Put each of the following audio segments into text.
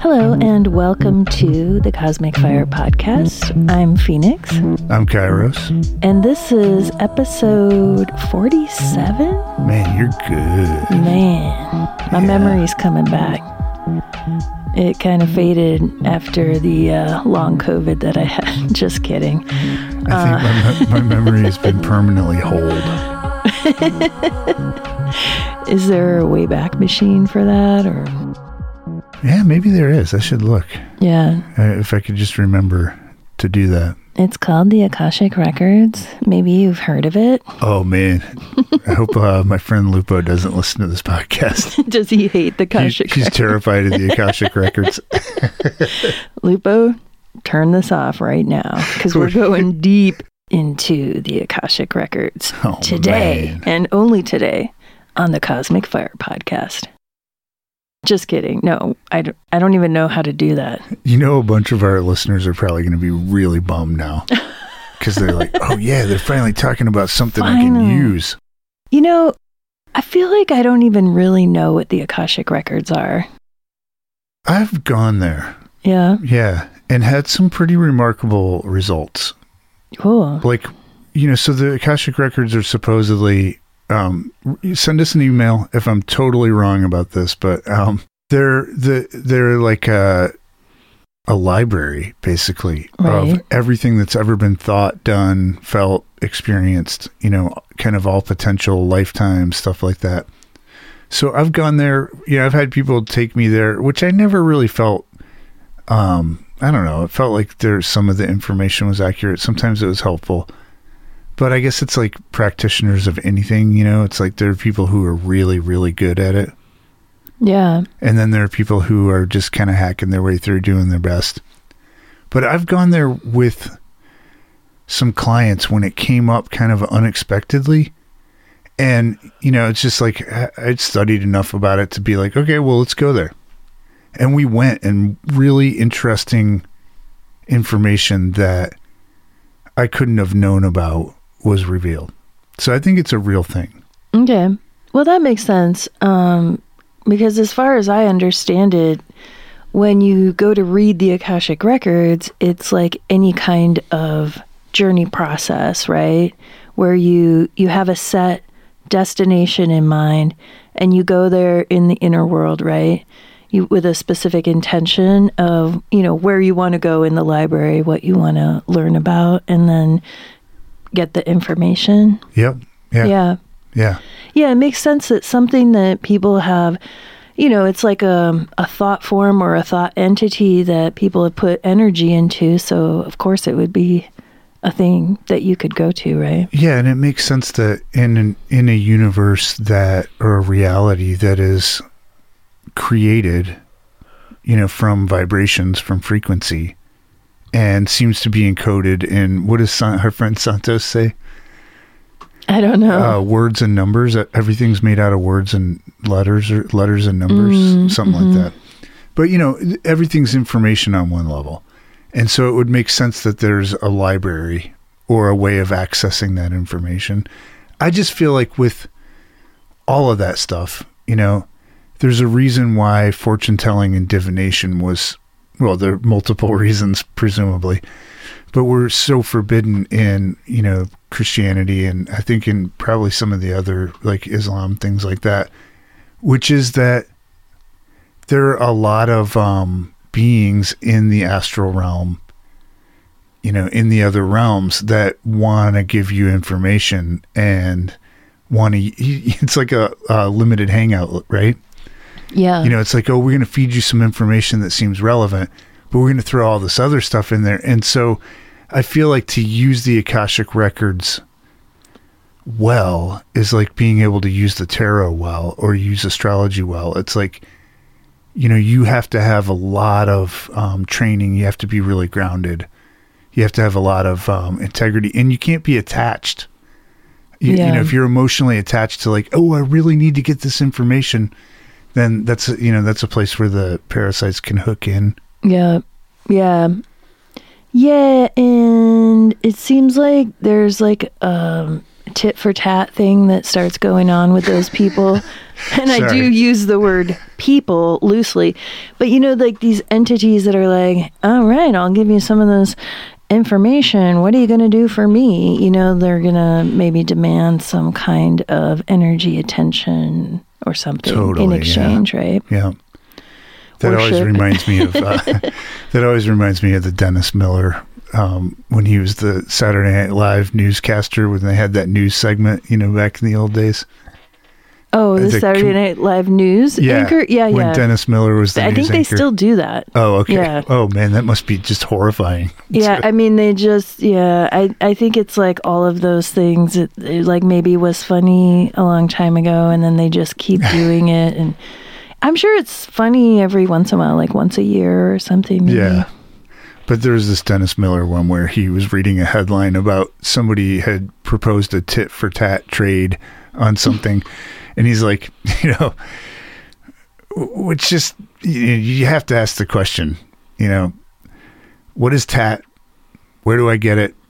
Hello, and welcome to the Cosmic Fire Podcast. I'm Phoenix, I'm Kairos. and this is episode 47. Man, you're good. Man, my memory's coming back. It kind of faded after the uh, long COVID that I had. Just kidding. I think my, me- my memory has been permanently hold. Is there a Wayback Machine for that? Or, Yeah, maybe there is. I should look. yeah, Uh, if I could just remember to do that. it's called the Akashic Records. Maybe you've heard of it. Oh, man. I hope uh, my friend Lupo doesn't listen to this podcast. Does he hate the He- Akashic he's terrified of the Akashic Records. Lupo, turn this off right now because we're going deep into the Akashic Records Oh, today man. and only today on the Cosmic Fire podcast. Just kidding. No, I don't, I don't even know how to do that. You know, a bunch of our listeners are probably going to be really bummed now. Because they're like, oh, yeah, they're finally talking about something I can use. You know, I feel like I don't even really know what the Akashic Records are. I've gone there. Yeah. Yeah. And had some pretty remarkable results. Cool. like you know so the akashic records are supposedly um send us an email if i'm totally wrong about this but um they're the they're like a a library basically Right. of everything that's ever been thought done felt experienced you know kind of all potential lifetime stuff like that. So i've gone there you know i've had people take me there which i never really felt um i don't know it felt like there's some of the information was accurate. Sometimes it was helpful but i guess it's like practitioners of anything you know? It's like there are people who are really really good at it. Yeah. and then there are people who are just kind of hacking their way through doing their best. But i've gone there with some clients when it came up kind of unexpectedly. And you know it's just like I- i'd studied enough about it to be like okay well let's go there. And we went and really interesting information that i couldn't have known about was revealed so i think it's a real thing Okay. Well, that makes sense. Um, because as far as I understand it, when you go to read the Akashic Records, it's like any kind of journey process, right? Where you you have a set destination in mind and you go there in the inner world, right? You with a specific intention of, you know, where you want to go in the library, what you want to learn about and then get the information. yep yeah yeah. yeah Yeah, it makes sense that something that people have, you know, it's like a, a thought form or a thought entity that people have put energy into. So, of course, it would be a thing that you could go to, right? Yeah, and it makes sense that in an, in a universe that or a reality that is created, you know, from vibrations, from frequency, and seems to be encoded in what does San, our friend Santos say? I don't know. Uh, words and numbers. Uh, Everything's made out of words and letters or letters and numbers, Mm, something mm-hmm. like that. But you know, everything's information on one level, and so it would make sense that there's a library or a way of accessing that information. I just feel like with all of that stuff, you know, there's a reason why fortune telling and divination was well, there are multiple reasons, presumably, but we're so forbidden in you know Christianity and I think in probably some of the other like Islam things like that, which is that there are a lot of um, beings in the astral realm, you know, in the other realms that want to give you information and want to. It's like a, a limited hangout, right? Yeah. you know it's like oh we're going to feed you some information that seems relevant but we're going to throw all this other stuff in there. And so i feel like to use the akashic records well is like being able to use the tarot well or use astrology well. It's like you know you have to have a lot of um, training. You have to be really grounded. You have to have a lot of um, integrity and you can't be attached. You, Yeah. you know if you're emotionally attached to like oh i really need to get this information then that's a- you know that's a place where the parasites can hook in Yeah. Yeah. Yeah, and it seems like there's like um tit for tat thing that starts going on with those people. And I do use the word people loosely. But you know, like these entities that are like, all right, I'll give you some of this information. What are you going to do for me? You know, they're going to maybe demand some kind of energy, attention, or something Totally, in yeah. exchange, right? Yeah. That always reminds me of uh, that always reminds me of the Dennis Miller um, when he was the Saturday Night Live newscaster when they had that news segment, you know, back in the old days. Oh, the The Saturday Night Live news Yeah, anchor? Yeah, when yeah. When Dennis Miller was the I think they anchor. still do that. Oh, okay. Yeah. Oh man, that must be just horrifying. Yeah, I mean, they just, yeah, I, I think it's like all of those things. It, it like maybe was funny a long time ago, and then they just keep doing it. And I'm sure it's funny every once in a while, like once a year or something. maybe. Yeah. But there was this Dennis Miller one where he was reading a headline about somebody had proposed a tit for tat trade on something. and he's like, you know, which just, you, you have to ask the question, you know, what is tat? Where do I get it?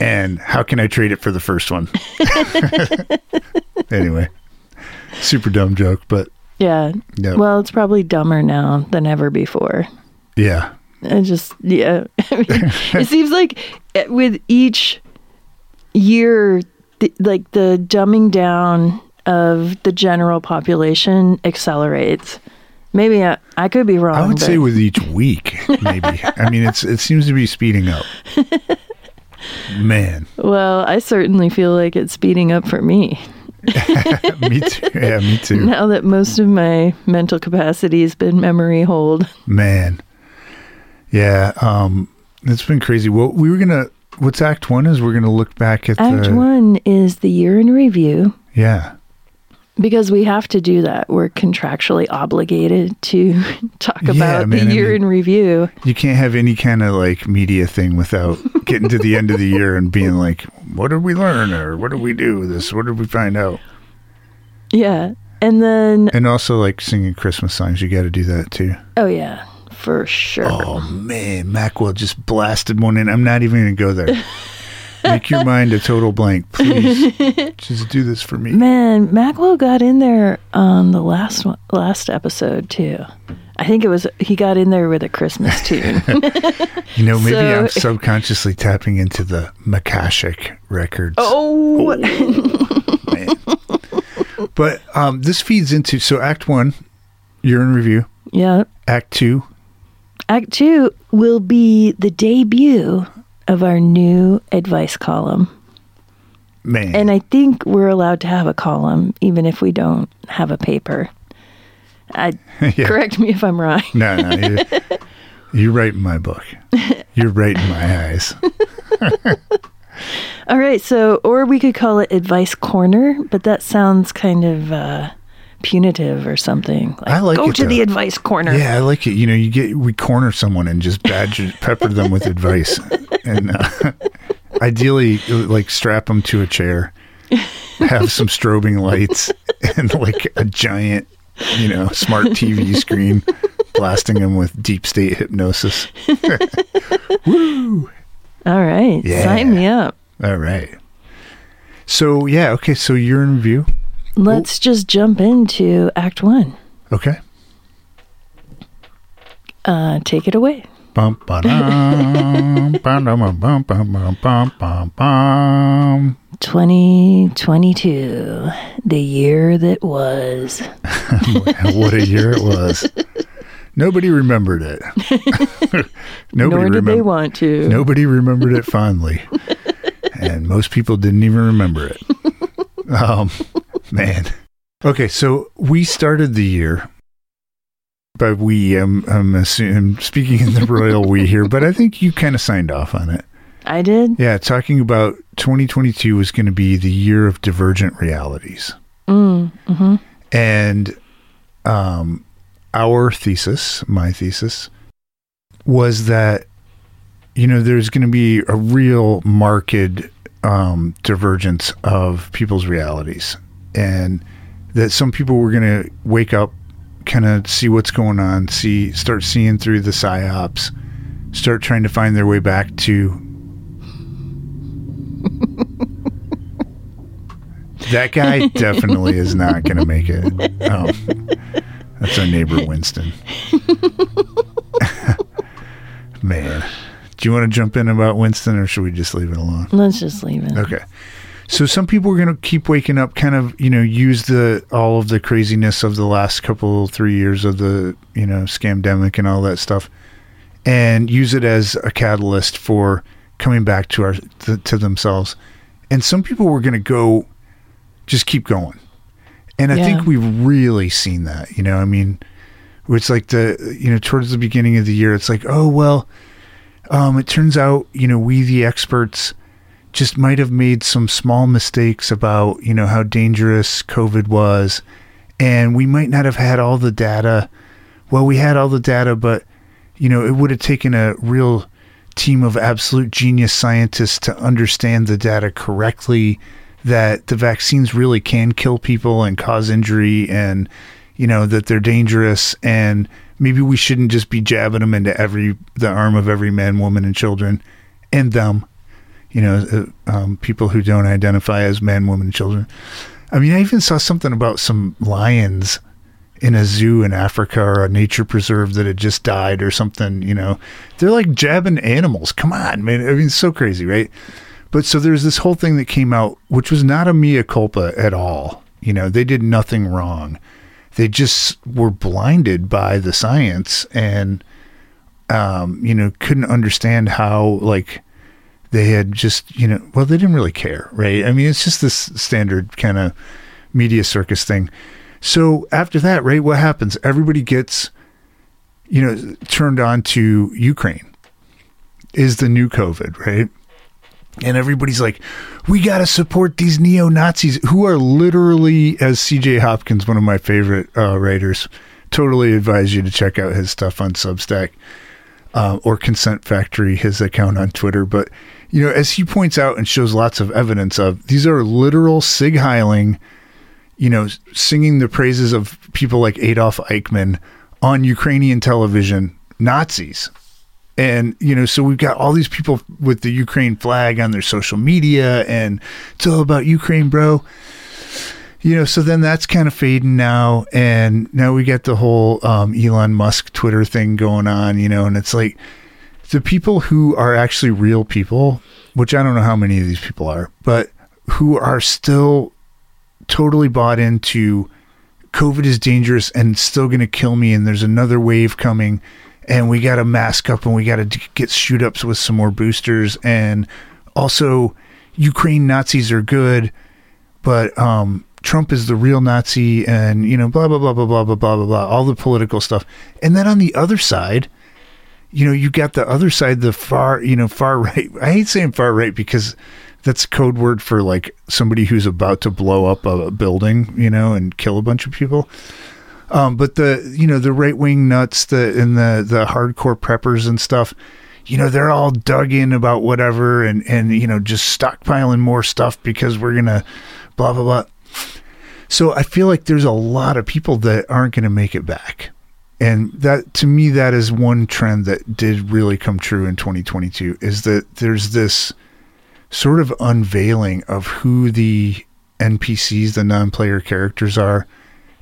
And how can I trade it for the first one? anyway, super dumb joke, but Yeah. yeah. Well, it's probably dumber now than ever before. yeah. It just, yeah. I mean, it seems like with each year, the, like the dumbing down of the general population accelerates. Maybe I, I could be wrong. I would but- say with each week, maybe. I mean, it's it seems to be speeding up. Man, Well, I certainly feel like it's speeding up for me me too. Yeah, me too. now that most of my mental capacity has been memory hold. Man, yeah. Um, it's been crazy. Well, we were gonna. What's Act One is? We're gonna look back at the Act the. one is the year in review Yeah, because we have to do that. We're contractually obligated to talk Yeah, about man, the I year mean- in review. you can't have any kind of like media thing without getting to the end of the year and being like, "What did we learn?" or "What did we do with this? What did we find out?" Yeah. And then, And also like singing Christmas songs. You got to do that too. oh, yeah, for sure. Oh man, Macwell just blasted one in. I'm not even gonna go there. Make your mind a total blank, please. just do this for me. Man, Macwell got in there on the last one, last episode too. I think it was he got in there with a Christmas tune. You know, maybe So- I'm subconsciously tapping into the Makashik records. oh, man. But um, this feeds into so Act One, you're in review. yeah. Act Two, Act two will be the debut of our new advice column. man. And I think we're allowed to have a column even if we don't have a paper. I, Yeah. Correct me if I'm wrong. no, no, you're, you're right in my book. You're right in my eyes. All right, so or we could call it advice corner, but that sounds kind of uh, punitive or something. Like, I like go to the advice corner. Yeah, I like it. You know, you get we corner someone and just badger pepper them with advice, and uh, ideally, like strap them to a chair, have some strobing lights, and like a giant, you know, smart TV screen, blasting them with deep state hypnosis. Woo! All right, Yeah. sign me up. All right. So yeah, okay. So you're in review. Let's just jump into Act One. Okay. Uh, take it away. Bum, ba-dum, ba-dum, bum, bum, bum, bum, bum, bum. 2022, the year that was. what a year it was. Nobody remembered it. Nobody Nor did remem- they want to. Nobody remembered it fondly. and most people didn't even remember it. Um, man. Okay, so we started the year. By we, I'm, I'm, assuming, I'm speaking in the royal we here, but I think you kind of signed off on it. I did. Yeah, talking about 2022 was going to be the year of divergent realities. Mm, hmm And um, our thesis, my thesis, was that, you know, there's going to be a real marked um, divergence of people's realities. And that some people were going to wake up, kind of see what's going on, see, start seeing through the psyops, start trying to find their way back to That guy definitely is not going to make it. Oh, that's our neighbor Winston. Man, do you want to jump in about Winston, or should we just leave it alone? Let's just leave it. Okay. So some people are going to keep waking up, kind of, you know, use the all of the craziness of the last couple three years of the, you know, scamdemic and all that stuff, and use it as a catalyst for coming back to our to, to themselves. And some people were going to go, just keep going, and I Yeah. think we've really seen that. You know, I mean, it's like the you know towards the beginning of the year, it's like, oh well, um, it turns out you know we the experts just might have made some small mistakes about you know how dangerous COVID was, and we might not have had all the data. Well, we had all the data, but you know it would have taken a real team of absolute genius scientists to understand the data correctly that the vaccines really can kill people and cause injury and you know that they're dangerous. And maybe we shouldn't just be jabbing them into every the arm of every man woman and children and them you know uh, um, people who don't identify as men, women, children i mean i even saw something about some lions in a zoo in Africa or a nature preserve that had just died or something, you know. They're like jabbing animals. Come on, man. I mean, it's so crazy, right? But so there's this whole thing that came out, which was not a mea culpa at all. You know, they did nothing wrong. They just were blinded by the science and, um, you know, couldn't understand how, like, they had just, you know, well, they didn't really care, right? I mean, it's just this standard kind of media circus thing. So after that, right, what happens? Everybody gets, you know, turned on to Ukraine is the new COVID, right? And everybody's like, we got to support these neo Nazis who are literally, as CJ Hopkins, one of my favorite uh, writers, totally advise you to check out his stuff on Substack uh, or Consent Factory, his account on Twitter. But, you know, as he points out and shows lots of evidence of, these are literal Sig Heiling you know, singing the praises of people like Adolf Eichmann on Ukrainian television, Nazis. And, you know, so we've got all these people with the Ukraine flag on their social media and it's all about Ukraine, bro. You know, so then that's kind of fading now. And now we get the whole um, Elon Musk Twitter thing going on, you know, and it's like the people who are actually real people, which I don't know how many of these people are, but who are still totally bought into COVID is dangerous and still going to kill me, and there's another wave coming, and we got to mask up and we got to get shoot ups with some more boosters, and also Ukraine Nazis are good, but um, Trump is the real Nazi, and you know blah blah blah blah blah blah blah blah blah, all the political stuff, and then on the other side. You know, you got the other side, the far, you know, far right. I hate saying far right because that's code word for like somebody who's about to blow up a building, you know, and kill a bunch of people. Um, but the you know the right wing nuts, the and the the hardcore preppers and stuff, you know, they're all dug in about whatever and and you know just stockpiling more stuff because we're gonna blah blah blah. So I feel like there's a lot of people that aren't going to make it back. And that to me that is one trend that did really come true in 2022 is that there's this sort of unveiling of who the NPCs, the non-player characters are.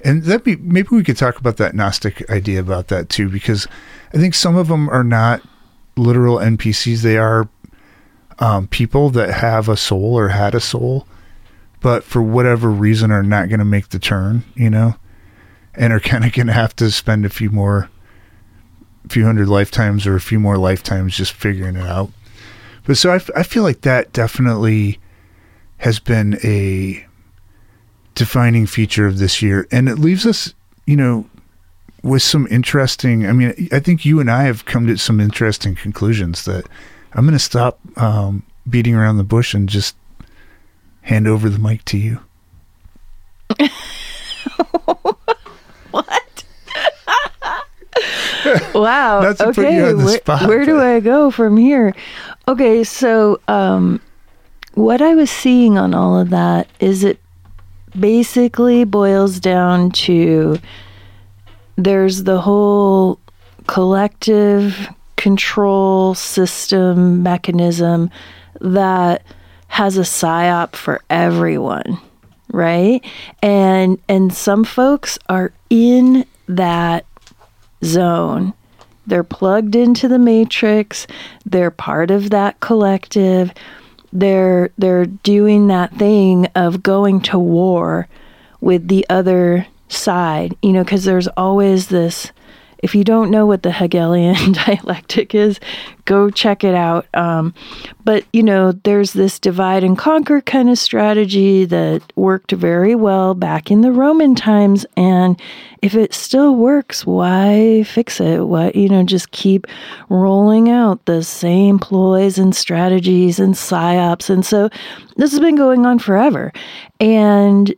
And that be maybe we could talk about that Gnostic idea about that too, because I think some of them are not literal NPCs. They are um, people that have a soul or had a soul, but for whatever reason are not going to make the turn, you know, and are kind of going to have to spend a few more, few hundred lifetimes or a few more lifetimes just figuring it out. But so I, f- I feel like that definitely has been a defining feature of this year. And it leaves us, you know, with some interesting, I mean, I think you and I have come to some interesting conclusions that I'm going to stop um, beating around the bush and just hand over the mic to you. What? wow. Put okay. you on the where, spot, where do I go from here? Okay, so um what I was seeing on all of that is it basically boils down to there's the whole collective control system mechanism that has a psyop for everyone. Right? And and some folks are in that zone. They're plugged into the matrix. They're part of that collective. They're they're doing that thing of going to war with the other side, you know, because there's always this if you don't know what the Hegelian dialectic is, go check it out. Um, but, you know, there's this divide and conquer kind of strategy that worked very well back in the Roman times. And if it still works, why fix it? Why, you know, just keep rolling out the same ploys and strategies and psyops. And so this has been going on forever. And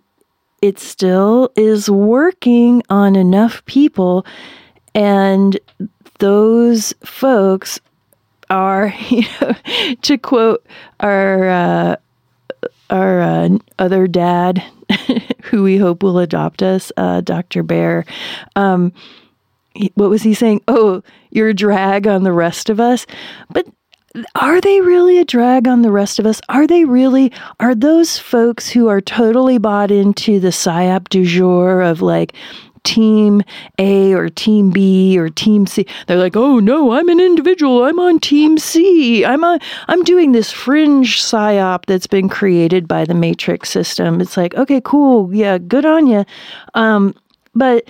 it still is working on enough people and those folks are, you know, to quote our uh, our uh, other dad, who we hope will adopt us, uh, Dr. Bear. Um, what was he saying? Oh, you're a drag on the rest of us. But are they really a drag on the rest of us? Are they really? Are those folks who are totally bought into the psyop du jour of like, team A or team B or team C. They're like, "Oh no, I'm an individual. I'm on team C. I'm a I'm doing this fringe psyop that's been created by the matrix system." It's like, "Okay, cool. Yeah, good on you." Um, but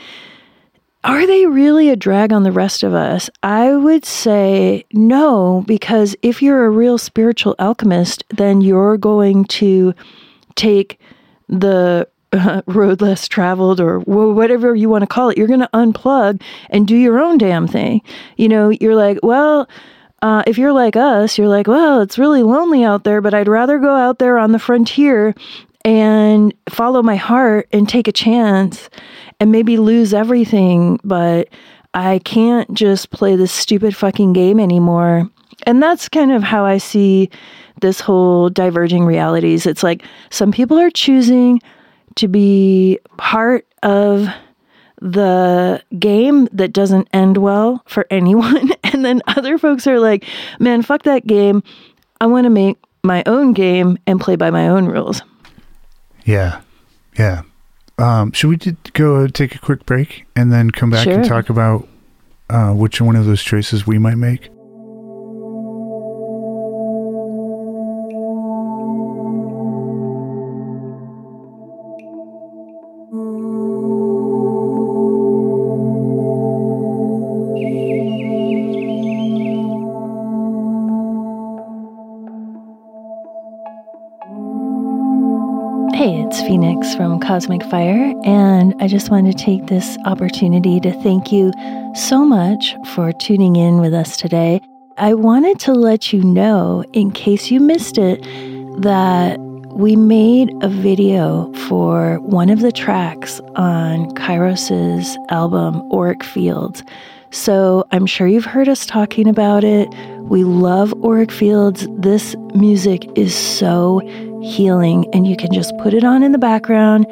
are they really a drag on the rest of us? I would say no, because if you're a real spiritual alchemist, then you're going to take the uh, road less traveled or whatever you want to call it, you're going to unplug and do your own damn thing. You know, you're like, well, uh, if you're like us, you're like, well, it's really lonely out there, but I'd rather go out there on the frontier and follow my heart and take a chance and maybe lose everything, but I can't just play this stupid fucking game anymore. And that's kind of how I see this whole diverging realities. It's like some people are choosing to be part of the game that doesn't end well for anyone. And then other folks are like, man, fuck that game. I want to make my own game and play by my own rules. Yeah. Yeah. Um, should we go take a quick break and then come back sure. and talk about uh, which one of those choices we might make? Cosmic Fire, and I just want to take this opportunity to thank you so much for tuning in with us today. I wanted to let you know, in case you missed it, that we made a video for one of the tracks on Kairos's album, Auric Fields. So I'm sure you've heard us talking about it. We love Auric Fields. This music is so healing, and you can just put it on in the background.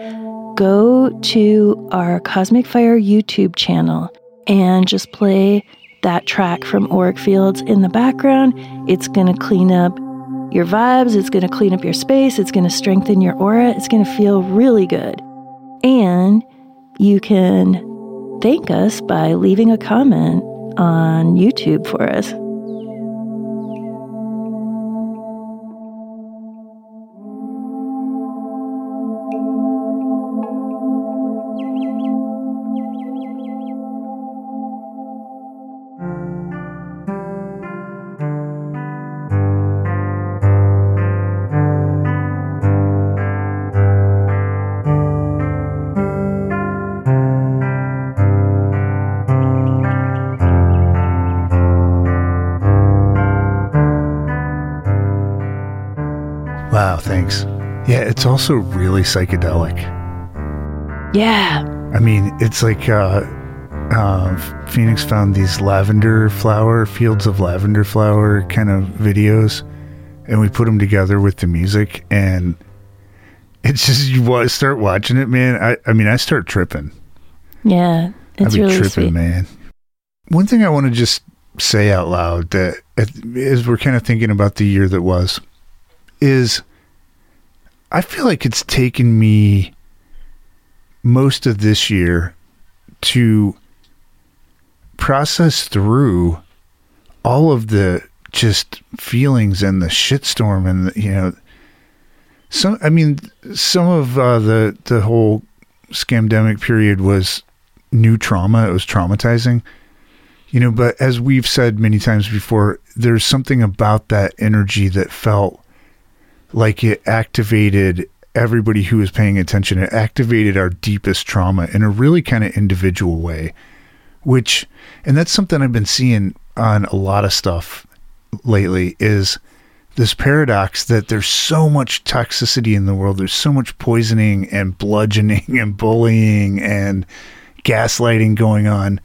Go to our Cosmic Fire YouTube channel and just play that track from Auric Fields in the background. It's going to clean up your vibes, it's going to clean up your space, it's going to strengthen your aura, it's going to feel really good. And you can thank us by leaving a comment on YouTube for us. Yeah, it's also really psychedelic. Yeah. I mean, it's like uh, uh, Phoenix found these lavender flower, fields of lavender flower kind of videos, and we put them together with the music, and it's just you start watching it, man. I, I mean, I start tripping. Yeah, it's really tripping, sweet. man. One thing I want to just say out loud that as we're kind of thinking about the year that was, is I feel like it's taken me most of this year to process through all of the just feelings and the shitstorm and the, you know some I mean some of uh, the the whole scamdemic period was new trauma. It was traumatizing. You know but as we've said many times before there's something about that energy that felt like it activated everybody who was paying attention. It activated our deepest trauma in a really kind of individual way which and that's something I've been seeing on a lot of stuff lately is this paradox that there's so much toxicity in the world. There's so much poisoning and bludgeoning and bullying and gaslighting going on.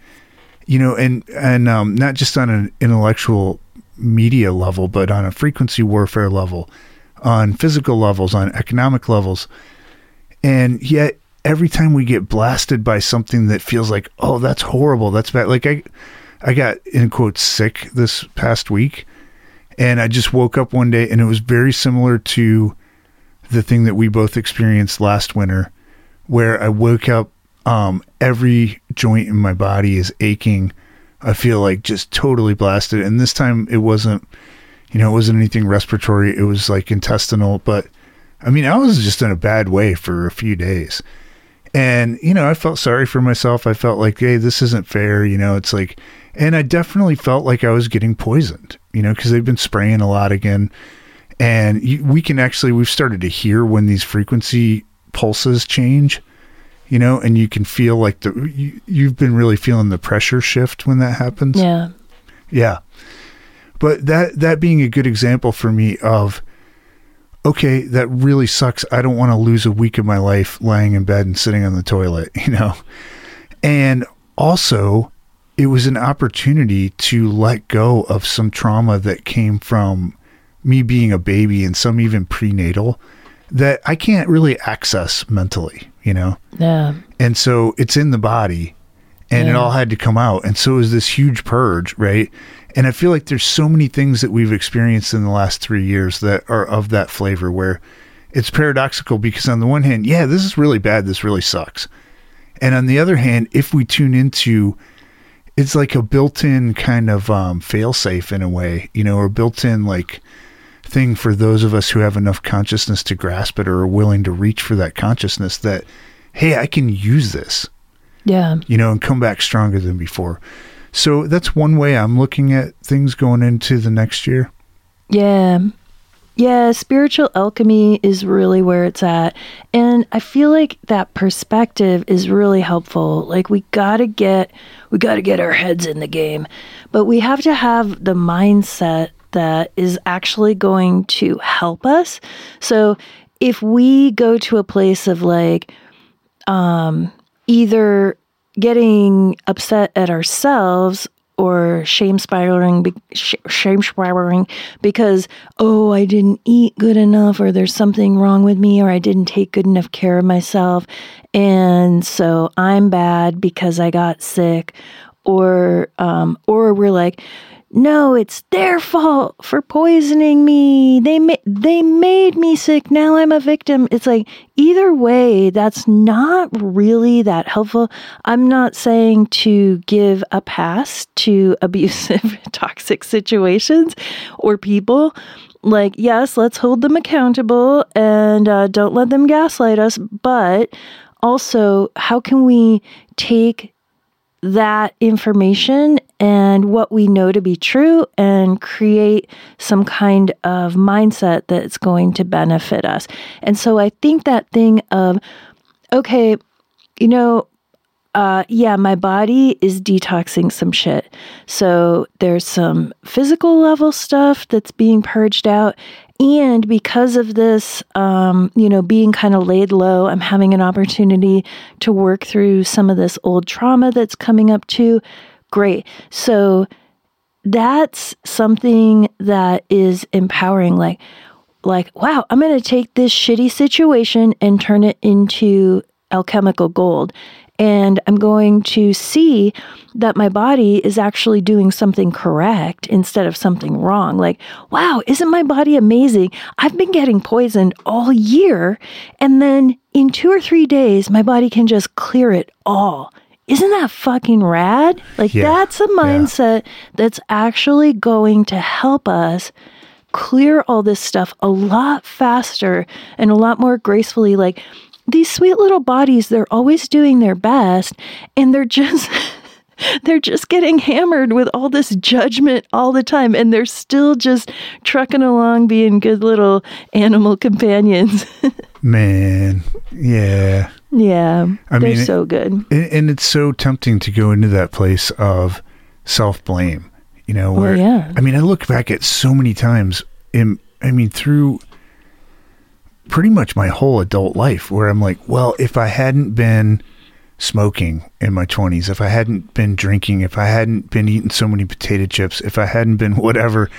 You know and and um, not just on an intellectual media level but on a frequency warfare level on physical levels on economic levels and yet every time we get blasted by something that feels like, oh, that's horrible, that's bad. Like I, I got in quotes sick this past week, and I just woke up one day and it was very similar to the thing that we both experienced last winter, where I woke up, um, every joint in my body is aching. I feel like just totally blasted, and this time it wasn't, you know, it wasn't anything respiratory. It was like intestinal, but I mean, I was just in a bad way for a few days. And, you know, I felt sorry for myself. I felt like, hey, this isn't fair. You know, it's like, and I definitely felt like I was getting poisoned, you know, because they've been spraying a lot again. And you, we can actually, we've started to hear when these frequency pulses change, you know, and you can feel like the, you, you've been really feeling the pressure shift when that happens. Yeah. Yeah. But that, that being a good example for me of, okay, that really sucks. I don't want to lose a week of my life lying in bed and sitting on the toilet, you know? And also, it was an opportunity to let go of some trauma that came from me being a baby and some even prenatal that I can't really access mentally, you know? Yeah. And so it's in the body and it all had to come out. And so it was this huge purge, right? And I feel like there's so many things that we've experienced in the last three years that are of that flavor where it's paradoxical because on the one hand, yeah, this is really bad. This really sucks. And on the other hand, if we tune into it's like a built-in kind of um, fail-safe in a way, you know, or built-in like thing for those of us who have enough consciousness to grasp it or are willing to reach for that consciousness that, hey, I can use this Yeah. you know, and come back stronger than before. So that's one way I'm looking at things going into the next year. Yeah. Yeah, spiritual alchemy is really where it's at. And I feel like that perspective is really helpful. Like we got to get we got to get our heads in the game. But we have to have the mindset that is actually going to help us. So if we go to a place of like um either getting upset at ourselves or shame spiraling shame spiraling because oh I didn't eat good enough or there's something wrong with me or I didn't take good enough care of myself. And so I'm bad because I got sick. Or um or we're like no it's their fault for poisoning me. They ma- they made me sick. Now i'm a victim. It's like either way that's not really that helpful. I'm not saying to give a pass to abusive toxic situations or people. Like yes let's hold them accountable and uh, don't let them gaslight us. But also how can we take that information and what we know to be true and create some kind of mindset that's going to benefit us. And so I think that thing of, okay, you know, uh, yeah, my body is detoxing some shit. So there's some physical level stuff that's being purged out. And because of this, um, you know, being kind of laid low, I'm having an opportunity to work through some of this old trauma that's coming up too. Great. So that's something that is empowering. Like, like, wow, I'm going to take this shitty situation and turn it into alchemical gold. and I'm going to see that my body is actually doing something correct instead of something wrong. Like, wow, isn't my body amazing? I've been getting poisoned all year, and then in two or three days, my body can just clear it all. Isn't that fucking rad? Like, Yeah. that's a mindset that's actually going to help us clear all this stuff a lot faster and a lot more gracefully. Like these sweet little bodies, they're always doing their best and they're just. They're just getting hammered with all this judgment all the time, and they're still just trucking along being good little animal companions. Man, yeah. Yeah, I they're mean, it- so good. And, and it's so tempting to go into that place of self blame, you know, where, yeah. I mean, I look back at so many times in, I mean, through pretty much my whole adult life where I'm like, well, if I hadn't been smoking in my 20s, if I hadn't been drinking, if I hadn't been eating so many potato chips, if I hadn't been whatever,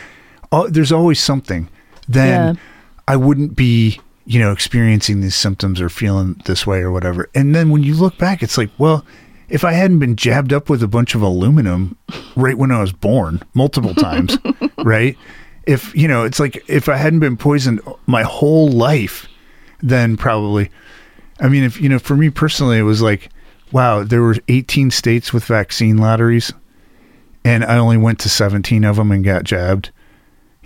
oh, there's always something. Then Yeah. I wouldn't be, you know, experiencing these symptoms or feeling this way or whatever. And then when you look back, it's like, well, if I hadn't been jabbed up with a bunch of aluminum right when I was born multiple times, right? If, you know, it's like if I hadn't been poisoned my whole life, then probably, I mean, if, you know, for me personally, it was like, wow, there were 18 states with vaccine lotteries and I only went to 17 of them and got jabbed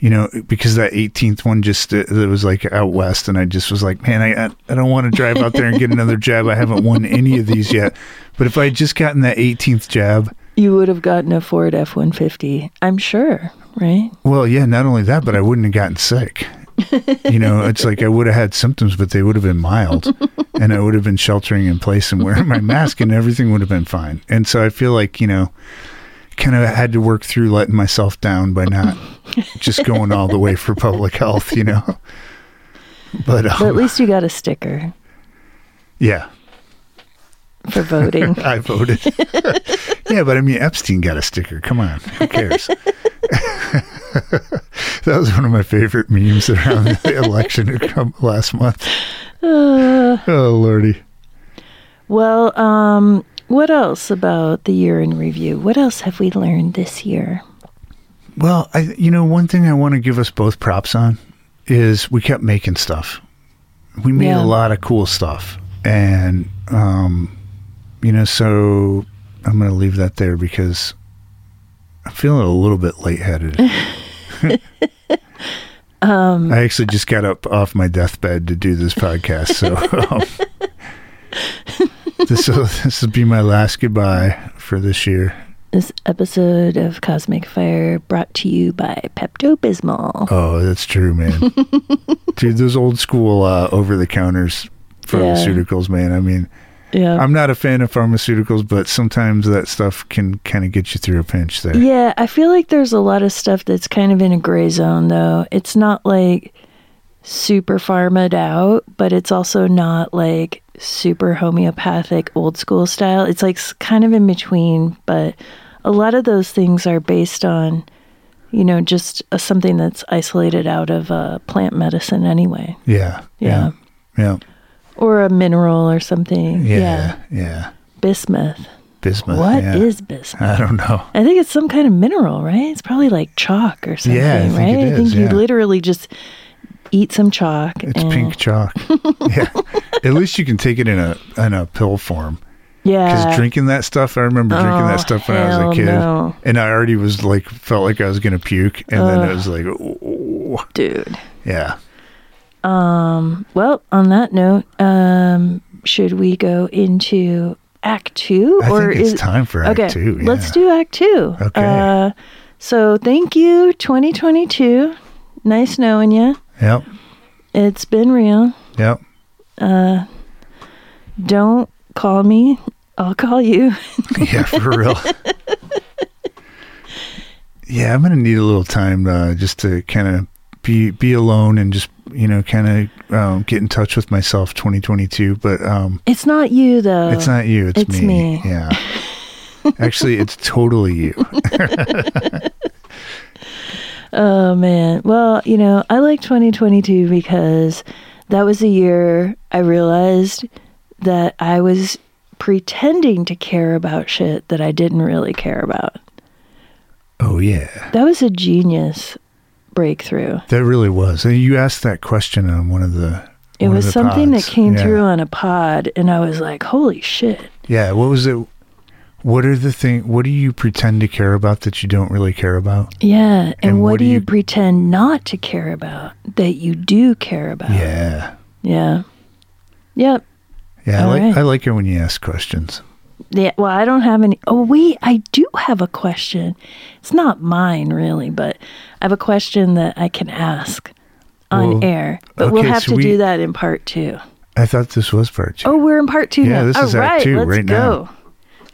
you know, because that 18th one just uh, it was like out west, and I just was like, man, I I don't want to drive out there and get another jab. I haven't won any of these yet. But if I had just gotten that 18th jab, You would have gotten a Ford F 150, I'm sure, right? well, yeah, not only that, but I wouldn't have gotten sick. you know, it's like I would have had symptoms, but they would have been mild, and I would have been sheltering in place and wearing my mask, and everything would have been fine. And so I feel like you know, kind of had to work through letting myself down by not just going all the way for public health. You know, but, um, But at least you got a sticker yeah. for voting. I voted. yeah, but I mean, Epstein got a sticker. Come on, who cares? that was one of my favorite memes around the election last month. Uh, Oh lordy. well, um, what else about the year in review? What else have we learned this year? Well, I you know one thing I want to give us both props on is we kept making stuff. We made Yeah. a lot of cool stuff, and um, you know, so I'm going to leave that there because I'm feeling a little bit lightheaded. Um, I actually just got up off my deathbed to do this podcast, so um, this will this will be my last goodbye for this year. This episode of Cosmic Fire brought to you by Pepto Bismol. Oh, that's true, man. Dude, those old school uh, over the counters pharmaceuticals, man. I mean, Yeah. I'm not a fan of pharmaceuticals, but sometimes that stuff can kind of get you through a pinch there. Yeah, I feel like there's a lot of stuff that's kind of in a gray zone, though. It's not like super pharmaed out, but it's also not like super homeopathic old school style. It's like kind of in between, but a lot of those things are based on, you know, just a, something that's isolated out of uh, plant medicine anyway, Yeah. Yeah. Yeah. or a mineral or something. Yeah. Yeah, Yeah. bismuth. Bismuth. What yeah. is bismuth? I don't know. I think it's some kind of mineral, right? It's probably like chalk or something, Yeah, I right? I think you literally just eat some chalk. It's and, pink chalk. yeah. At least you can take it in a in a pill form. Yeah. Because drinking that stuff, I remember drinking Oh, that stuff when I was a kid, no. and I already was like felt like I was gonna puke, and then it was like, "Ooh." Dude. yeah, Um, well, on that note, um, should we go into Act Two? I or is time for Act okay? Two. Let's do Act Two. Okay. Uh, so thank you, 2022. Nice knowing you. Yep, It's been real. yep. Uh, Don't call me. I'll call you. Yeah, for real. yeah, I'm gonna need a little time uh, just to kind of be be alone and just you know kind of um, get in touch with myself. 2022, but um, It's not you though. it's not you. It's, It's me. me. Yeah. Actually, it's totally you. Oh man. Well, you know, I like 2022 because that was a year I realized that I was pretending to care about shit that I didn't really care about. Oh yeah, That was a genius breakthrough. that really was. And you asked that question on one of the. It was the something pods. that came Yeah. through on a pod, and I was like, holy shit. Yeah. What was it? What are the thing? What do you pretend to care about that you don't really care about? Yeah. And, And what, what do you, you- pretend not to care about that you do care about? Yeah. Yeah. Yep. Yeah. I like right. I like it when you ask questions. Yeah. Well, I don't have any. Oh, wait. I do have a question. It's not mine, really, but I have a question that I can ask on Well, air. But we'll have so to we- do that in part two. I thought this was part two. Oh, we're in part two Yeah, now. this All is Act two let's right go.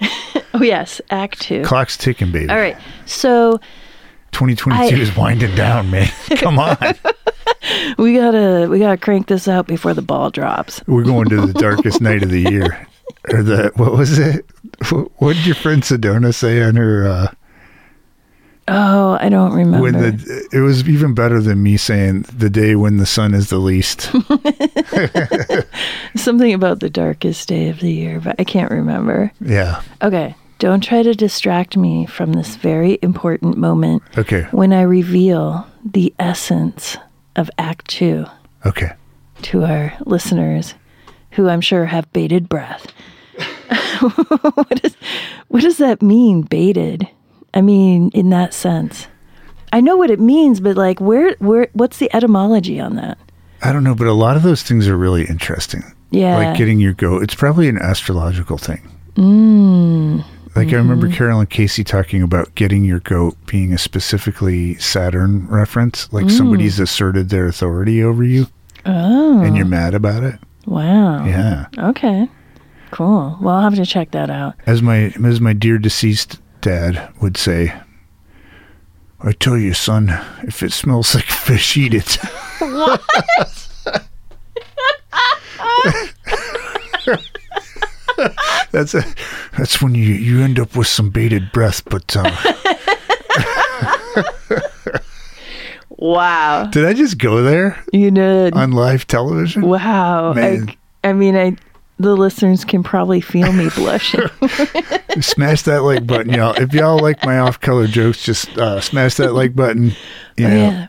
oh yes, Act two. Clock's ticking, baby. All right. So 2022 I- is winding down, man. Come on. we gotta we gotta crank this out before the ball drops. We're going to the darkest night of the year. Or the what was it? What did your friend Sedona say on her? Uh, Oh, I don't remember. when the it was even better than me saying the day when the sun is the least. Something about the darkest day of the year, but I can't remember. yeah. Okay. Don't try to distract me from this very important moment Okay. when I reveal the essence of Act Two Okay. to our listeners, who I'm sure have bated breath. what, is, what does that mean, bated? I mean, in that sense. I know what it means, but like, where, where, what's the etymology on that? I don't know, but a lot of those things are really interesting. Yeah. Like getting your goat. It's probably an astrological thing. Mm. Like I Mm-hmm. remember Caroline Casey talking about getting your goat being a specifically Saturn reference. Like somebody's asserted their authority over you Mm. Oh, and you're mad about it. wow. Yeah. Okay. Cool. Well, I'll have to check that out. As my as my dear deceased dad would say, I tell you, son, if it smells like fish, eat it. What? that's a, that's when you, you end up with some bated breath. But uh, Wow. did I just go there You did. on live television? wow. Man. I, I mean, I the listeners can probably feel me blushing. smash that like button, y'all. If y'all like my off-color jokes, just uh, smash that like button. You Oh, know, yeah.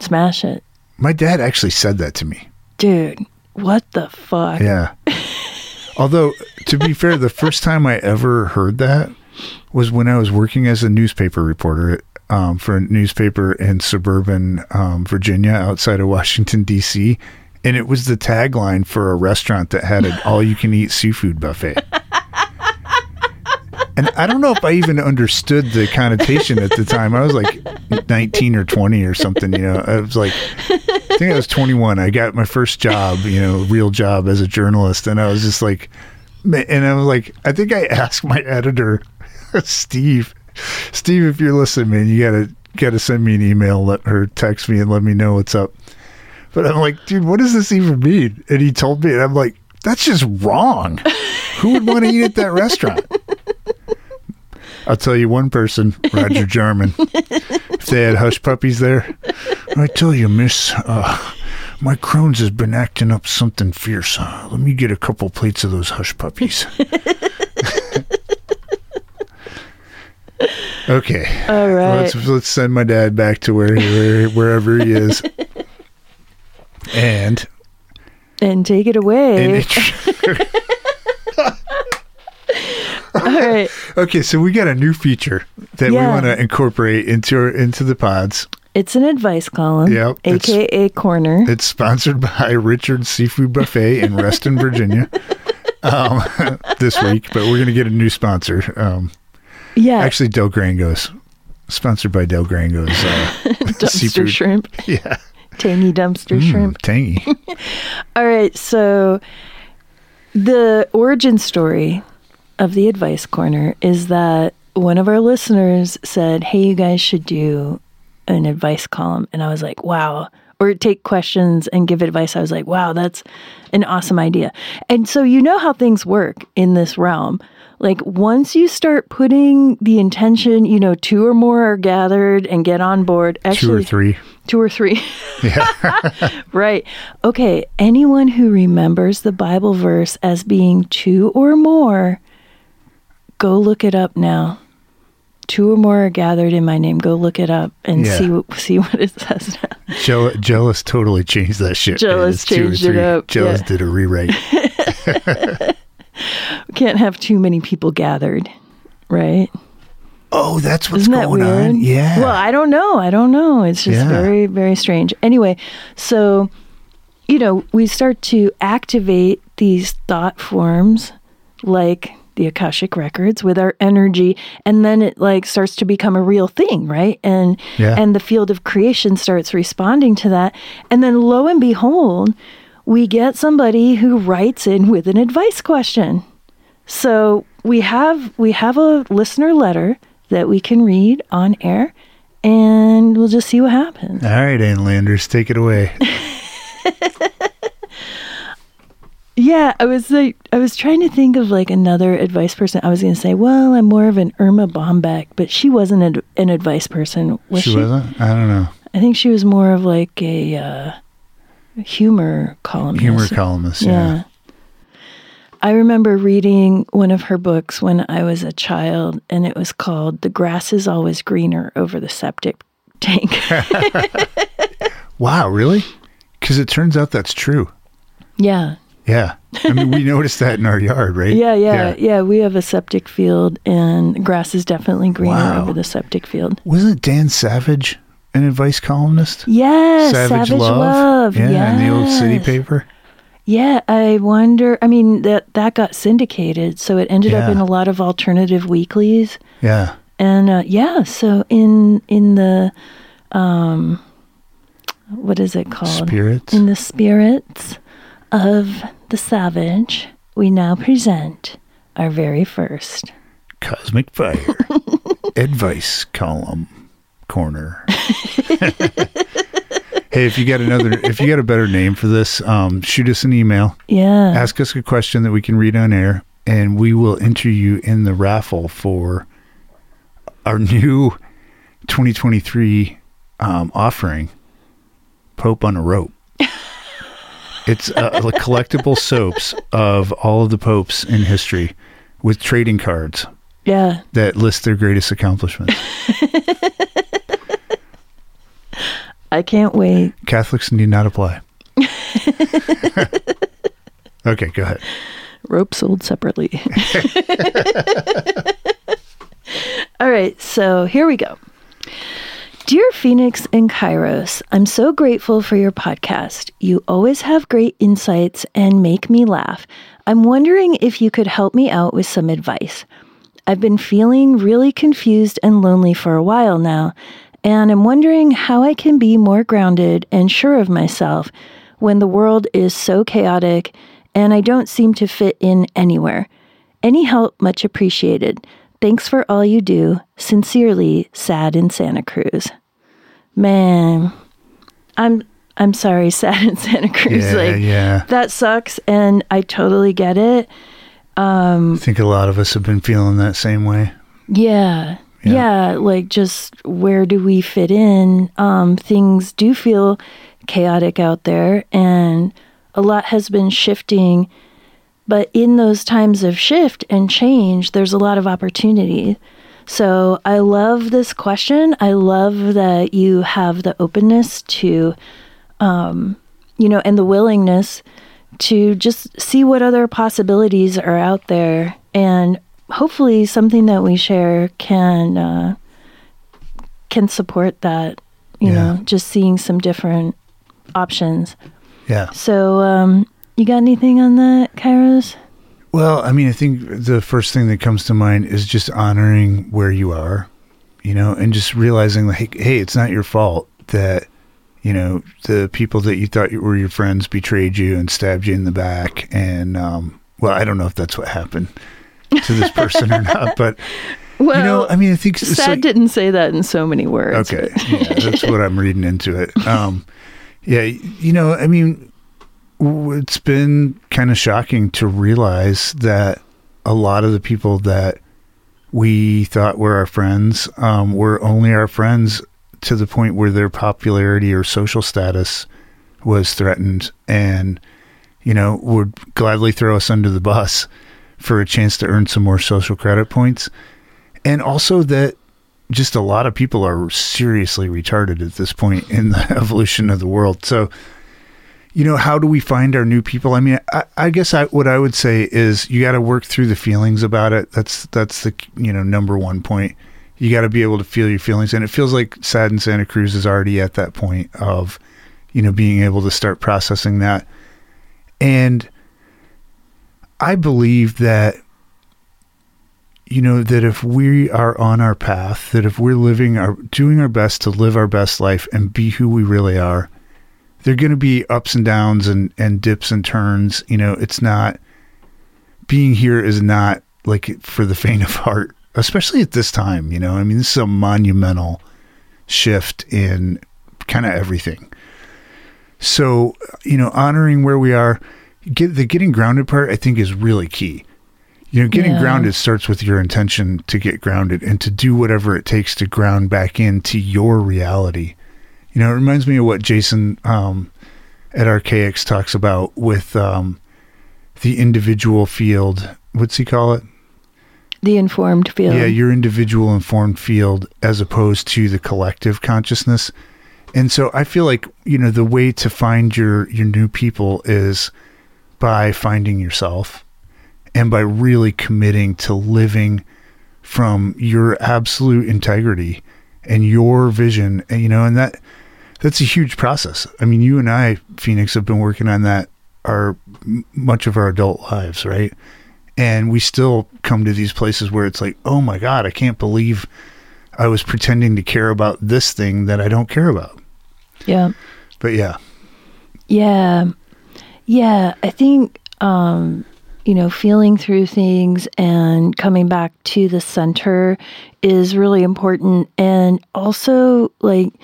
Smash it. my dad actually said that to me. Dude, what the fuck? Yeah. Although, to be fair, the first time I ever heard that was when I was working as a newspaper reporter um, for a newspaper in suburban um, Virginia outside of Washington, D.C. And it was the tagline for a restaurant that had an all you can eat seafood buffet. And I don't know if I even understood the connotation at the time. I was like 19 or 20 or something, you know. I was like, I think I was 21. I got my first job, you know, real job as a journalist. And I was just like, and I was like, I think I asked my editor, Steve, Steve, if you're listening, man, you gotta gotta send me an email, let her text me and let me know what's up. But I'm like, dude, what does this even mean? And he told me, and I'm like, that's just wrong. Who would want to eat at that restaurant? I'll tell you one person, Roger Jarman. if they had hush puppies there, I tell you, miss, uh, my Crohn's has been acting up something fierce. Uh, let me get a couple plates of those hush puppies. okay. All right. Let's let's send my dad back to where, where wherever he is. And, and take it away. All right. okay, so we got a new feature that Yeah. we want to incorporate into into the pods. It's an advice column, Yep, aka corner. It's sponsored by Richard's Seafood Buffet in Reston, Virginia. Um, this week, but we're gonna get a new sponsor. Um, yeah. actually, Del Grango's sponsored by Del Grango's uh, dumpster seafood. shrimp. Yeah, Tangy dumpster Mm, shrimp. tangy. All right, so the origin story of the advice corner is that one of our listeners said, "Hey, you guys should do an advice column," and I was like, "Wow." Or take questions and give advice. I was like, wow, that's an awesome idea. And so, you know how things work in this realm. Like once you start putting the intention, you know, two or more are gathered and get on board. Actually, Two or three. Two or three. Yeah. right. Okay. Anyone who remembers the Bible verse as being two or more, go look it up now. Two or more are gathered in my name. Go look it up and Yeah. see what see what it says now. Jeal- Jealous totally changed that shit. Two or changed it three. up, Jealous yeah. did a rewrite. We can't have too many people gathered, right? Oh, that's what's Isn't that going weird? on. Yeah. Well, I don't know. I don't know. It's just Yeah. very, very strange. Anyway, so, you know, we start to activate these thought forms like the Akashic records with our energy and then it like starts to become a real thing, right? And Yeah. and the field of creation starts responding to that. And then lo and behold, we get somebody who writes in with an advice question. So we have we have a listener letter that we can read on air, and we'll just see what happens. All right, Ann Landers, take it away. Yeah, I was like, I was trying to think of like another advice person. I was going to say, well, I'm more of an Erma Bombeck, but she wasn't an, an advice person, was she? she wasn't? I don't know. I think she was more of like a uh, humor columnist. Humor columnist. Yeah. Yeah. I remember reading one of her books when I was a child, and it was called The Grass is Always Greener Over the Septic Tank. Wow, really? Because it turns out that's true. yeah. Yeah. I mean, we noticed that in our yard, right? Yeah, yeah, yeah, We have a septic field, and grass is definitely greener Wow. over the septic field. Wasn't Dan Savage an advice columnist? Yes, Savage, Love. Yeah, in the old city paper. Yeah, I wonder. I mean, that that got syndicated, so it ended up in a lot of alternative weeklies. Yeah. And uh, yeah, so in in the um, what is it called? Spirits. In the spirits of the savage, we now present our very first. Cosmic Fire. advice column corner. hey, if you got another, if you got a better name for this, um, shoot us an email. Yeah. Ask us a question that we can read on air, and we will enter you in the raffle for our new 2023 um, offering, Pope on a Rope. it's uh, collectible soaps of all of the popes in history with trading cards yeah. that list their greatest accomplishments. I can't wait. Catholics need not apply. okay, go ahead. Rope sold separately. All right, so here we go. Dear Phoenix and Kairos, I'm so grateful for your podcast. You always have great insights and make me laugh. I'm wondering if you could help me out with some advice. I've been feeling really confused and lonely for a while now, and I'm wondering how I can be more grounded and sure of myself when the world is so chaotic and I don't seem to fit in anywhere. Any help much appreciated. Thanks for all you do. Sincerely, Sad in Santa Cruz. Man, I'm I'm sorry, Sad in Santa Cruz. Yeah, like yeah. that sucks, and I totally get it. Um, I think a lot of us have been feeling that same way. Yeah. Yeah. Yeah, like just where do we fit in? Um, things do feel chaotic out there, and a lot has been shifting. But in those times of shift and change, there's a lot of opportunity. So I love this question. I love that you have the openness to, um, you know, and the willingness to just see what other possibilities are out there and hopefully something that we share can uh, can support that you Yeah. know just seeing some different options Yeah. so um, you got anything on that kairos Well, I mean, I think the first thing that comes to mind is just honoring where you are, you know, and just realizing like, hey, it's not your fault that, you know, the people that you thought were your friends betrayed you and stabbed you in the back. And, um, well, I don't know if that's what happened to this person or not, but, well you know, I mean, I think sad like- didn't say that in so many words Okay. yeah, that's what I'm reading into it. Um, yeah, you know, I mean, it's been kind of shocking to realize that a lot of the people that we thought were our friends um, were only our friends to the point where their popularity or social status was threatened and you know would gladly throw us under the bus for a chance to earn some more social credit points. And also that just a lot of people are seriously retarded at this point in the evolution of the world. So you know how do we find our new people? I mean i, I guess I, what i would say is you got to work through the feelings about it. That's that's the you know number one point. You got to be able to feel your feelings. And it feels like sad in santa cruz is already at that point of you know being able to start processing that. And i believe that you know that if we are on our path that if we're living our doing our best to live our best life and be who we really are there are going to be ups and downs and and dips and turns. You know it's not being here is not like for the faint of heart especially at this time you know? I mean this is a monumental shift in kind of everything. So you know honoring where we are get the getting grounded part i think is really key you know getting Yeah. grounded starts with your intention to get grounded and to do whatever it takes to ground back into your reality you know it reminds me of what jason um, at Archaix talks about with um, the individual field what's he call it The informed field. yeah, your individual informed field as opposed to the collective consciousness. And so I feel like, you know, the way to find your your new people is by finding yourself and by really committing to living from your absolute integrity and your vision, and, you know, and that that's a huge process. I mean, you and I, Phoenix, have been working on that our much of our adult lives, right? And we still come to these places where it's like, oh my God, I can't believe I was pretending to care about this thing that I don't care about. yeah. But yeah, Yeah. Yeah. I think, um, you know, feeling through things and coming back to the center is really important. And also, like,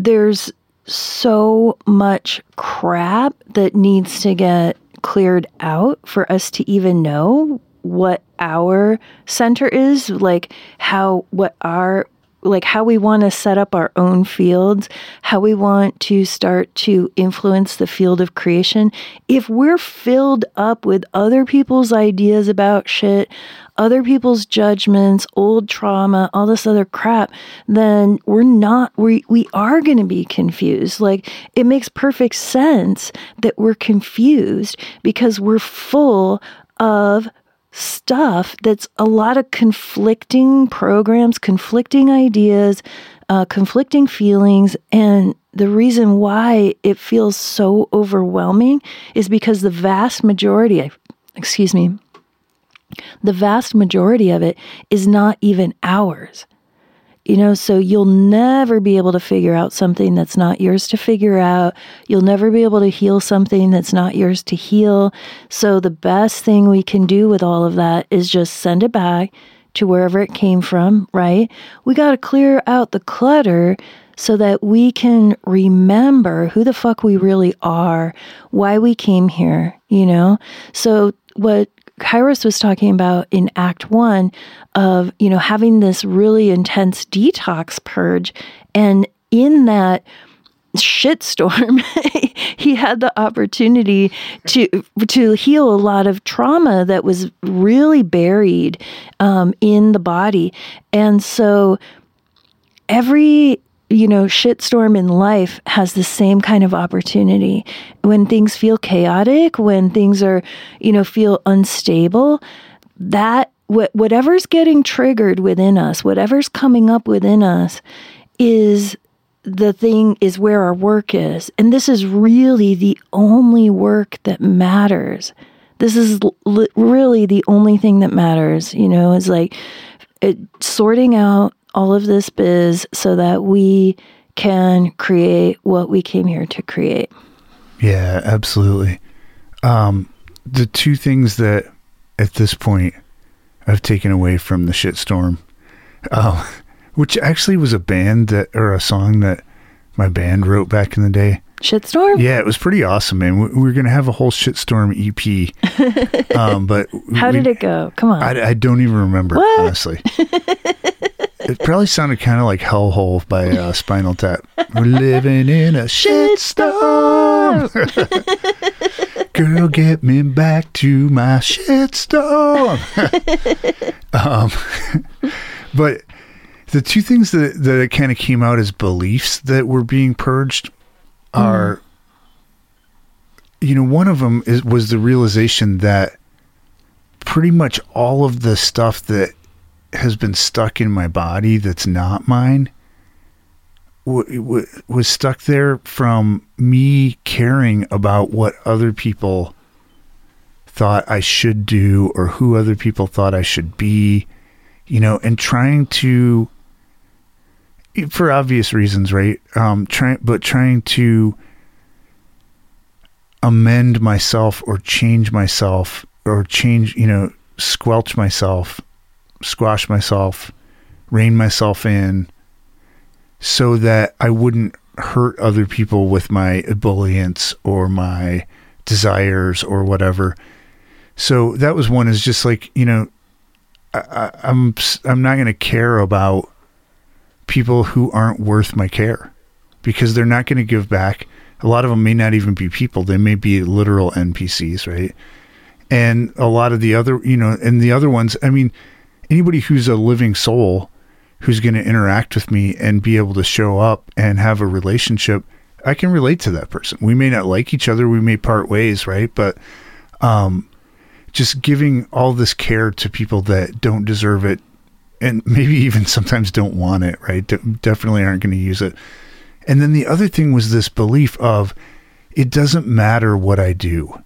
there's so much crap that needs to get cleared out for us to even know what our center is, like, how, what our, like how we want to set up our own fields, how we want to start to influence the field of creation. If we're filled up with other people's ideas about shit, other people's judgments, old trauma, all this other crap, then we're not we we are going to be confused. Like it makes perfect sense that we're confused because we're full of stuff that's a lot of conflicting programs, conflicting ideas, uh, conflicting feelings. And the reason why it feels so overwhelming is because the vast majority, excuse me, the vast majority of it is not even ours. You know, so you'll never be able to figure out something that's not yours to figure out. You'll never be able to heal something that's not yours to heal. So, the best thing we can do with all of that is just send it back to wherever it came from, right? We got to clear out the clutter so that we can remember who the fuck we really are, why we came here, you know? So, what Kairos was talking about in Act One of, you know, having this really intense detox purge. And in that shitstorm, he had the opportunity to to heal a lot of trauma that was really buried um, in the body. And so every you know, shitstorm in life has the same kind of opportunity. When things feel chaotic, when things are, you know, feel unstable, that wh- whatever's getting triggered within us, whatever's coming up within us is the thing is where our work is. And this is really the only work that matters. This is l- really the only thing that matters, you know, is like it, sorting out all of this biz so that we can create what we came here to create. Yeah, absolutely. Um, the two things that at this point I've taken away from the shitstorm, uh, which actually was a band that or a song that my band wrote back in the day. Shitstorm? Yeah, it was pretty awesome, man. We, we were going to have a whole shitstorm EP, um, but How we- did it go? Come on. I, I don't even remember, What? honestly. it probably sounded kind of like Hellhole by uh, Spinal Tap. We're living in a shitstorm. Girl, get me back to my shitstorm. um, but the two things that, that kind of came out as beliefs that were being purged are, you know, one of them is, was the realization that pretty much all of the stuff that has been stuck in my body that's not mine w- w- was stuck there from me caring about what other people thought I should do or who other people thought I should be, you know, and trying to, for obvious reasons, right? Um, trying, but trying to amend myself or change myself or change, you know, squelch myself, squash myself, rein myself in so that I wouldn't hurt other people with my ebullience or my desires or whatever. So that was one is just like, you know, I, I, I'm I'm not going to care about people who aren't worth my care because they're not going to give back. A lot of them may not even be people; they may be literal NPCs, right? And a lot of the other, you know, and the other ones. I mean, anybody who's a living soul who's going to interact with me and be able to show up and have a relationship, I can relate to that person. We may not like each other, we may part ways, right? But um, just giving all this care to people that don't deserve it and maybe even sometimes don't want it, right? De- definitely aren't going to use it. And then the other thing was this belief of it doesn't matter what I do.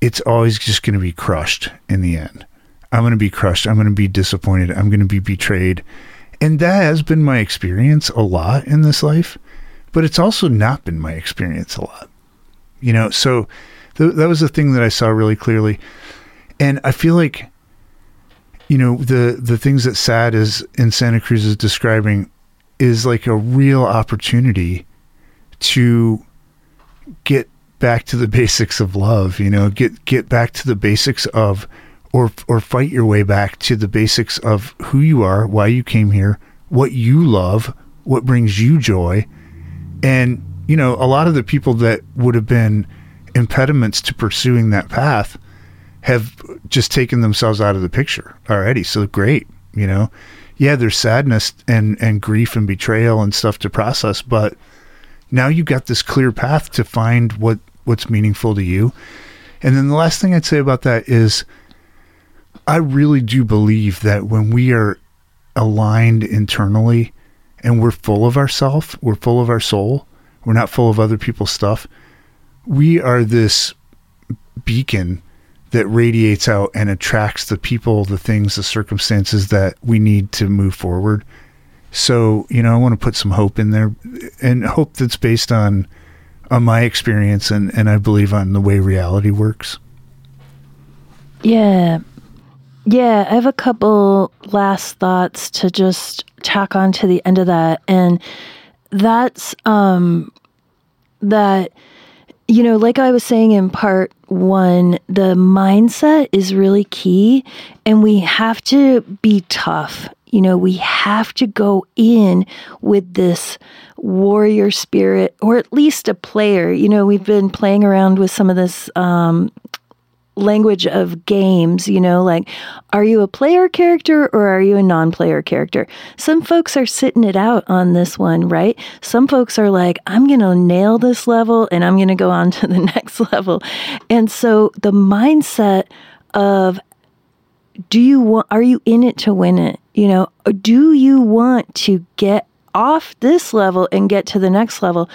It's always just going to be crushed in the end. I'm going to be crushed. I'm going to be disappointed. I'm going to be betrayed. And that has been my experience a lot in this life, but it's also not been my experience a lot. You know, so th- that was the thing that I saw really clearly. And I feel like you know, the the things that Sad is in Santa Cruz is describing is like a real opportunity to get back to the basics of love, you know, get get back to the basics of or or fight your way back to the basics of who you are, why you came here, what you love, what brings you joy. And you know, a lot of the people that would have been impediments to pursuing that path have just taken themselves out of the picture already. So great, you know. Yeah, there's sadness and and grief and betrayal and stuff to process, but now you've got this clear path to find what what's meaningful to you. And then the last thing I'd say about that is I really do believe that when we are aligned internally and we're full of ourself, we're full of our soul, we're not full of other people's stuff, we are this beacon that radiates out and attracts the people, the things, the circumstances that we need to move forward. So, you know, I want to put some hope in there and hope that's based on on my experience and, and I believe on the way reality works. Yeah. Yeah, I have a couple last thoughts to just tack on to the end of that. And that's um that you know, like I was saying in part 1, the mindset is really key and we have to be tough. You know, we have to go in with this warrior spirit or at least a player. You know, we've been playing around with some of this um language of games, you know, like are you a player character or are you a non player character? Some folks are sitting it out on this one, right? Some folks are like, I'm going to nail this level and I'm going to go on to the next level. And so the mindset of do you want are you in it to win it? You know, do you want to get off this level and get to the next level.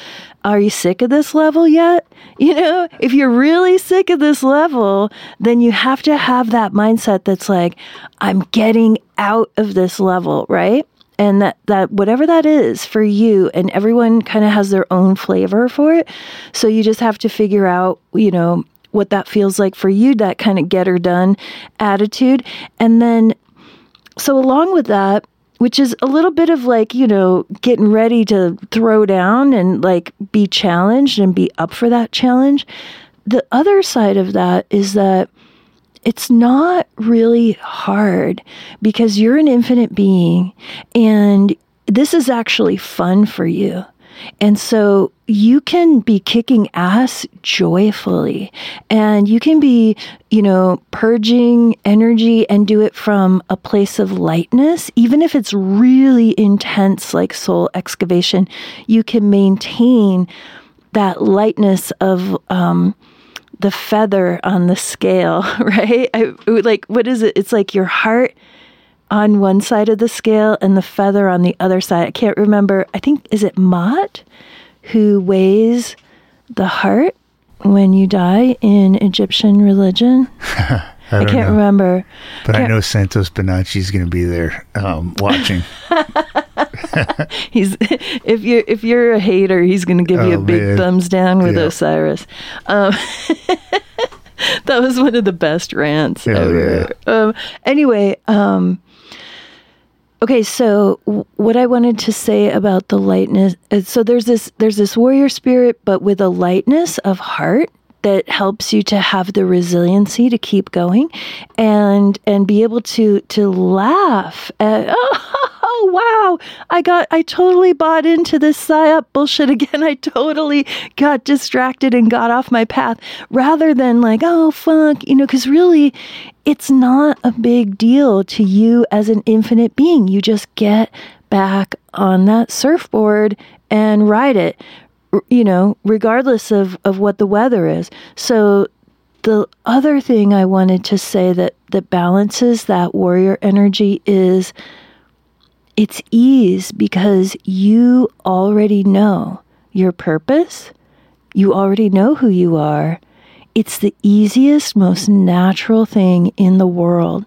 Are you sick of this level yet? You know, if you're really sick of this level, then you have to have that mindset that's like, I'm getting out of this level, right? And that, that whatever that is for you, and everyone kind of has their own flavor for it. So you just have to figure out, you know, what that feels like for you, that kind of get her done attitude. And then, so along with that, which is a little bit of like, you know, getting ready to throw down and like be challenged and be up for that challenge. The other side of that is that it's not really hard because you're an infinite being and this is actually fun for you. And so you can be kicking ass joyfully and you can be, you know, purging energy and do it from a place of lightness. Even if it's really intense, like soul excavation, you can maintain that lightness of, um, the feather on the scale, right? I, like, what is it? It's like your heart on one side of the scale and the feather on the other side. I can't remember. I think, is it Ma'at who weighs the heart when you die in Egyptian religion? I, I can't know. remember. But I Can't- know Santos Bonacci's going to be there um, watching. He's if you're if you're a hater, he's going to give you Oh, a big man. thumbs down with Yeah. Osiris. Um, that was one of the best rants Oh, ever. Um, anyway, um, okay, so what I wanted to say about the lightness, uh, so there's this there's this warrior spirit, but with a lightness of heart that helps you to have the resiliency to keep going and and be able to to laugh at oh Oh, wow i got i totally bought into this psyop bullshit again. I totally got distracted and got off my path. Rather than like oh fuck you know because really it's not a big deal to you as an infinite being. You just get back on that surfboard and ride it you know, regardless of, of what the weather is. So the other thing I wanted to say that, that balances that warrior energy is it's ease because you already know your purpose. You already know who you are. It's the easiest, most natural thing in the world.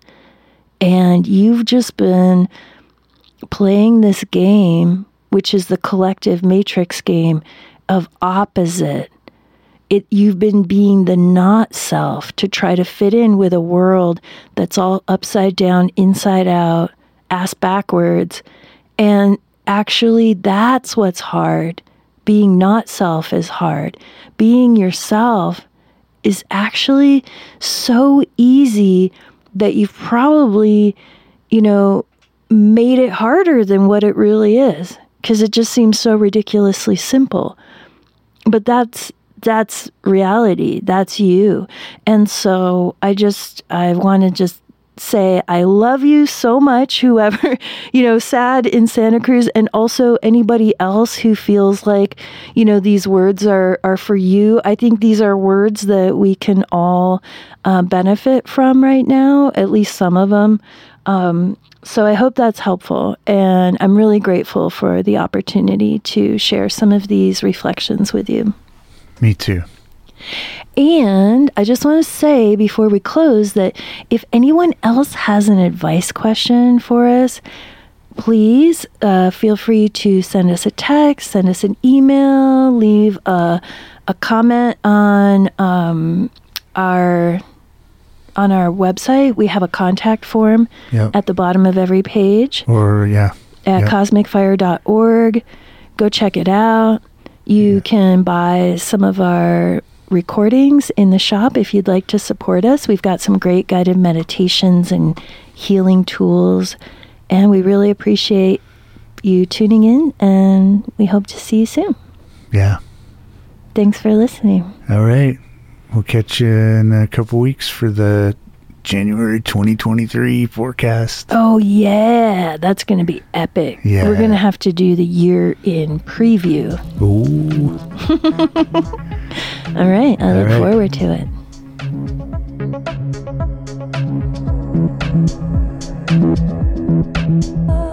And you've just been playing this game, which is the collective matrix game of opposite. It, you've been being the not self to try to fit in with a world that's all upside down, inside out, ass backwards. And actually, that's what's hard. Being not self is hard. Being yourself is actually so easy that you've probably, you know, made it harder than what it really is because it just seems so ridiculously simple. But that's that's reality. That's you. And so I just I want to just say I love you so much whoever, you know, sad in Santa Cruz and also anybody else who feels like, you know, these words are are for you. I think these are words that we can all uh, benefit from right now, at least some of them. Um, so I hope that's helpful. And I'm really grateful for the opportunity to share some of these reflections with you. Me too. And I just want to say before we close that if anyone else has an advice question for us, please uh, feel free to send us a text, send us an email, leave a, a comment on um, our on our website. We have a contact form Yep. at the bottom of every page Or yeah. at Yep. cosmicfire.org. Go check it out. You can buy some of our recordings in the shop if you'd like to support us. We've got some great guided meditations and healing tools, and we really appreciate you tuning in, and we hope to see you soon. Yeah. Thanks for listening. All right. We'll catch you in a couple weeks for the January 2023 forecast. Oh, yeah, that's going to be epic. Yeah. We're going to have to do the year in preview. Ooh. All right, I look right. forward to it. Uh,